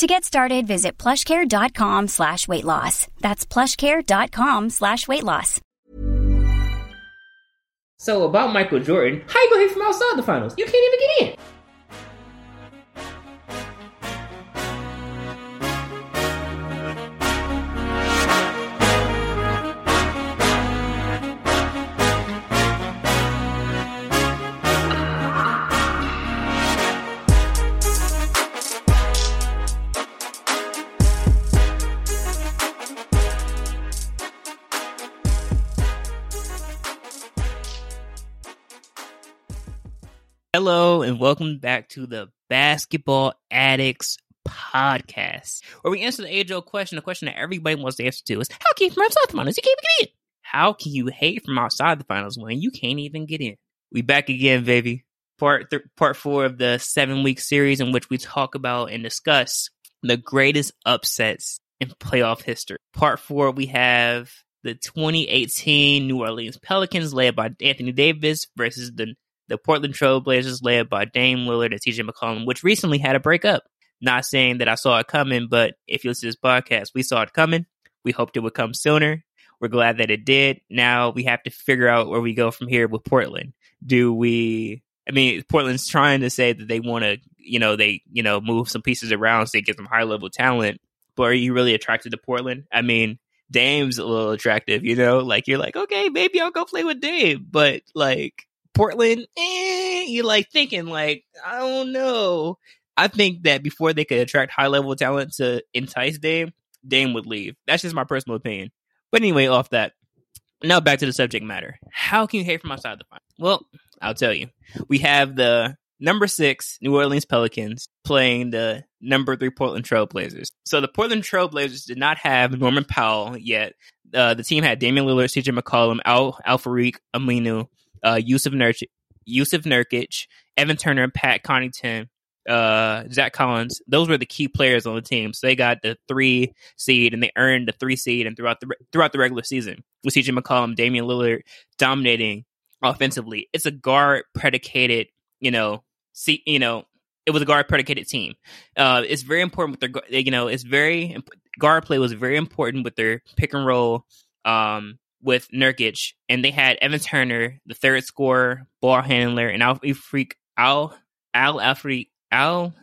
To get started, visit plushcare.com slash weight loss. That's plushcare.com slash weight loss. So about Michael Jordan, how you gonna hit from outside the finals? You can't even get in. Hello, and welcome back to the Basketball Addicts podcast, where we answer the age old question. The question that everybody wants to answer to is How can you from outside the finals? You can't even get in. How can you hate from outside the finals when you can't even get in? We back again, baby. Part th- part four of the seven week series in which we talk about and discuss the greatest upsets in playoff history. Part four, we have the 2018 New Orleans Pelicans, led by Anthony Davis, versus the the Portland Trailblazers, led by Dame Lillard and CJ McCollum, which recently had a breakup. Not saying that I saw it coming, but if you listen to this podcast, we saw it coming. We hoped it would come sooner. We're glad that it did. Now we have to figure out where we go from here with Portland. Do we? I mean, Portland's trying to say that they want to, you know, they, you know, move some pieces around so they get some high level talent. But are you really attracted to Portland? I mean, Dame's a little attractive, you know, like you're like, okay, maybe I'll go play with Dame, but like Portland, eh, you're like thinking like, I don't know. I think that before they could attract high level talent to entice Dame, Dame would leave. That's just my personal opinion. But anyway, off that. Now back to the subject matter. How can you hate from outside the final? Well, I'll tell you. We have the number six New Orleans Pelicans playing the number three Portland Trailblazers. So the Portland Trailblazers did not have Norman Powell yet. Uh, the team had Damian Lillard, CJ McCollum, Al Al-Farouq Aminu, uh, Jusuf Nurkic, Jusuf Nurkic, Evan Turner, Pat Connaughton, uh, Zach Collins. Those were the key players on the team. So they got the three seed and they earned the three seed and throughout the throughout the regular season with CJ McCollum, Damian Lillard dominating offensively. It's a guard predicated, you know, see, you know, it was a guard predicated team. Uh, it's very important with their, you know, it's very guard play was very important with their pick and roll. Um, with Nurkic, and they had Evan Turner, the third scorer, ball handler, and Al-Farouq Al Al-Farouq Al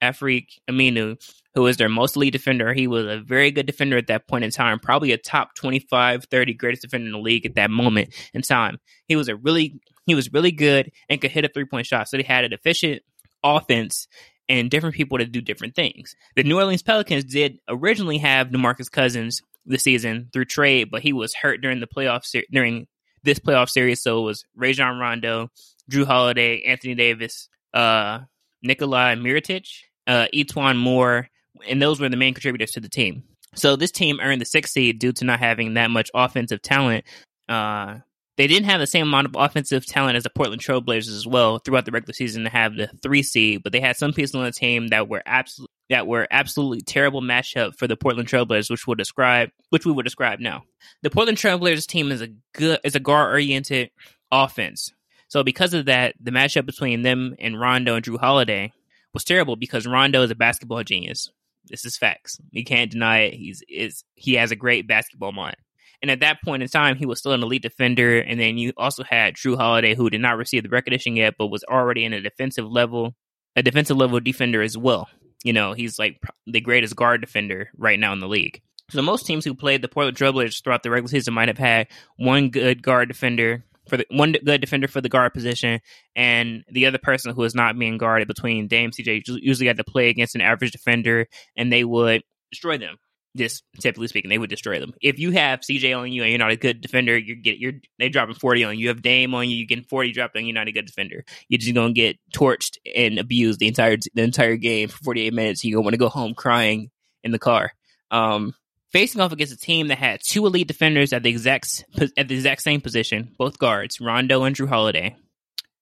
Afrique Aminu, who was their most elite defender. He was a very good defender at that point in time, probably a top 25, 30 greatest defender in the league at that moment in time. He was a really he was really good and could hit a three point shot. So they had an efficient offense and different people to do different things. The New Orleans Pelicans did originally have DeMarcus Cousins the season through trade, but he was hurt during the playoff ser- during this playoff series. So it was Rajon Rondo, Jrue Holiday, Anthony Davis, uh, Nikolai Mirotic, uh, E'Twaun Moore, and those were the main contributors to the team. So this team earned the sixth seed due to not having that much offensive talent. Uh, they didn't have the same amount of offensive talent as the Portland Trailblazers as well throughout the regular season to have the three seed, but they had some pieces on the team that were absolutely that were absolutely terrible matchup for the Portland Trailblazers, which we'll describe, which we will describe now. The Portland Trailblazers team is a good, is a guard oriented offense. So because of that, the matchup between them and Rondo and Jrue Holiday was terrible because Rondo is a basketball genius. This is facts. You can't deny it. He's is he has a great basketball mind. And at that point in time, he was still an elite defender. And then you also had Jrue Holiday, who did not receive the recognition yet, but was already in a defensive level, a defensive level defender as well. You know, he's like the greatest guard defender right now in the league. So most teams who played the Portland Trailblazers throughout the regular season might have had one good guard defender for the one good defender for the guard position, and the other person who is not being guarded between Dame CJ usually had to play against an average defender, and they would destroy them. Just typically speaking, they would destroy them. If you have CJ on you and you're not a good defender, you get you're they dropping forty on you. You have Dame on you, you getting forty dropped on you. You're not a good defender. You're just gonna get torched and abused the entire the entire game for forty eight minutes. You're gonna want to go home crying in the car. Um, facing off against a team that had two elite defenders at the exact at the exact same position, both guards, Rondo and Jrue Holiday.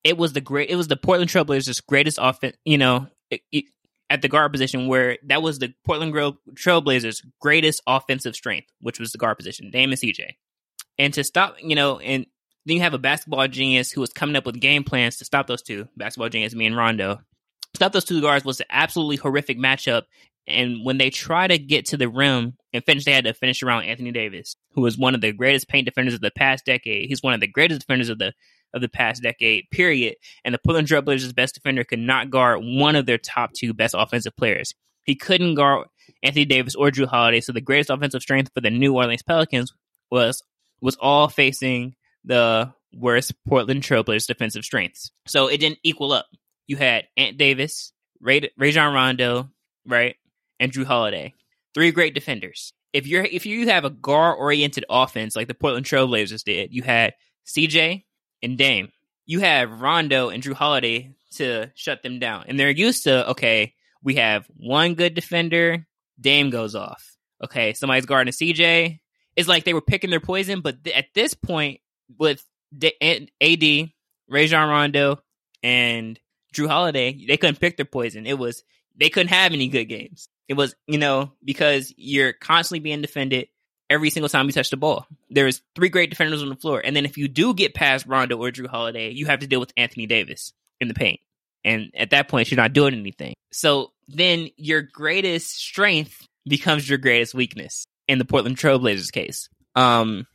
It was the great. It was the Portland Trailblazers' greatest offense. You know, it, it, at the guard position, where that was the Portland Trailblazers' greatest offensive strength, which was the guard position, Dame and CJ. And to stop, you know, and then you have a basketball genius who was coming up with game plans to stop those two. Basketball genius, me and Rondo. Stop those two guards was an absolutely horrific matchup. And when they try to get to the rim and finish, they had to finish around Anthony Davis, who was one of the greatest paint defenders of the past decade. He's one of the greatest defenders of the of the past decade, period. And the Portland Trailblazers' best defender could not guard one of their top two best offensive players. He couldn't guard Anthony Davis or Jrue Holiday. So the greatest offensive strength for the New Orleans Pelicans was was all facing the worst Portland Trailblazers defensive strengths. So it didn't equal up. You had Ant Davis, Ray, Rajon Rondo, right, and Jrue Holiday, three great defenders. If you're if you have a guard oriented offense like the Portland Trailblazers did, you had CJ and Dame. You have Rondo and Jrue Holiday to shut them down, and they're used to okay. We have one good defender. Dame goes off. Okay, somebody's guarding a CJ. It's like they were picking their poison, but th- at this point, with AD, Rajon Rondo, and Jrue Holiday, they couldn't pick their poison. It was they couldn't have any good games. It was you know because you're constantly being defended every single time you touch the ball. There's three great defenders on the floor, and then if you do get past Rondo or Jrue Holiday, you have to deal with Anthony Davis in the paint. And at that point, you're not doing anything. So then your greatest strength becomes your greatest weakness in the Portland Trailblazers case. Um,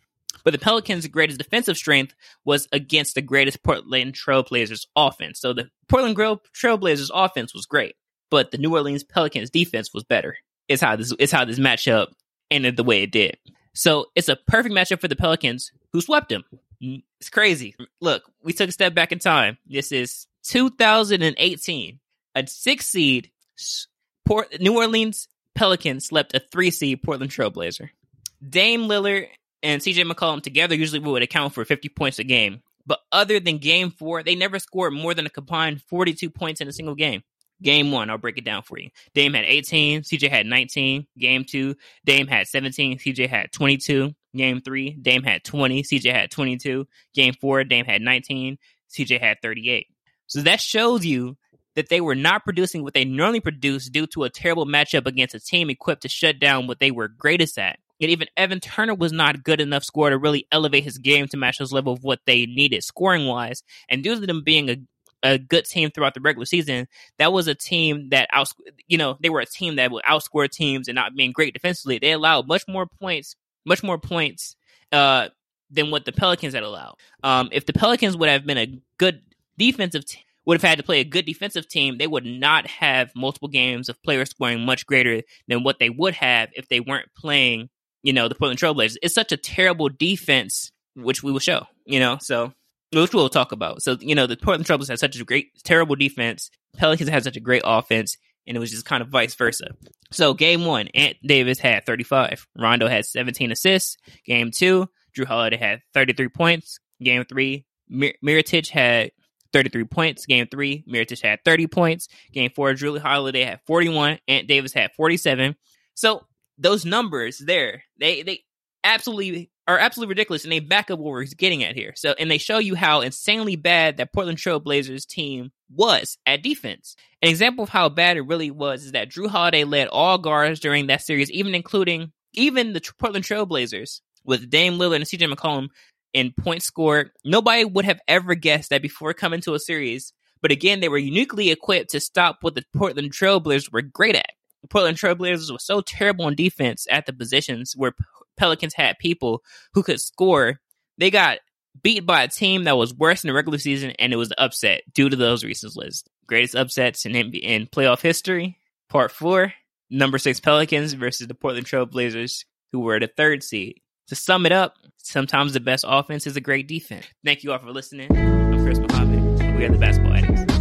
but the Pelicans' greatest defensive strength was against the greatest Portland Trailblazers offense. So the Portland Trailblazers offense was great, but the New Orleans Pelicans defense was better. It's how this it's how this matchup ended the way it did. So it's a perfect matchup for the Pelicans, who swept them. Mm, it's crazy. Look, we took a step back in time. This is 2018. A six seed Port New Orleans Pelicans slept a three seed Portland Trailblazer. Dame Lillard and CJ McCollum together usually would account for 50 points a game. But other than game four, they never scored more than a combined 42 points in a single game. Game one, I'll break it down for you. Dame had 18, CJ had 19. Game two, Dame had 17, CJ had 22. Game three, Dame had 20, CJ had 22. Game four, Dame had 19, CJ had 38. So that shows you that they were not producing what they normally produce due to a terrible matchup against a team equipped to shut down what they were greatest at. And even Evan Turner was not good enough scorer to really elevate his game to match his level of what they needed scoring wise. And due to them being a a good team throughout the regular season, that was a team that out you know, they were a team that would outscore teams and not being great defensively. They allowed much more points, much more points uh than what the Pelicans had allowed. Um if the Pelicans would have been a good defensive team would have had to play a good defensive team, they would not have multiple games of players scoring much greater than what they would have if they weren't playing you know, the Portland Trailblazers. It's such a terrible defense, which we will show, you know, so which we'll talk about. So, you know, the Portland Trailblazers had such a great, terrible defense. Pelicans had such a great offense, and it was just kind of vice versa. So, game one, Ant Davis had 35. Rondo had 17 assists. Game two, Jrue Holiday had 33 points. Game three, Mir- Mirotic had 33 points. Game three, Mirotic had 30 points. Game four, Jrue Holiday had 41. Ant Davis had 47. So those numbers there, they they absolutely are absolutely ridiculous and they back up what we're getting at here. So and they show you how insanely bad that Portland Trail Blazers team was at defense. An example of how bad it really was is that Jrue Holiday led all guards during that series, even including even the Portland Trail Blazers with Dame Lillard and CJ McCollum in points scored. Nobody would have ever guessed that before coming to a series. But again, they were uniquely equipped to stop what the Portland Trailblazers were great at. The Portland Trailblazers were so terrible on defense at the positions where Pelicans had people who could score. They got beat by a team that was worse in the regular season, and it was the upset due to those reasons list. Greatest upsets in in playoff history. Part four: number six Pelicans versus the Portland Trailblazers, who were the third seed. To sum it up, sometimes the best offense is a great defense. Thank you all for listening. I'm Chris Muhammad. We are the Basketball Addicts.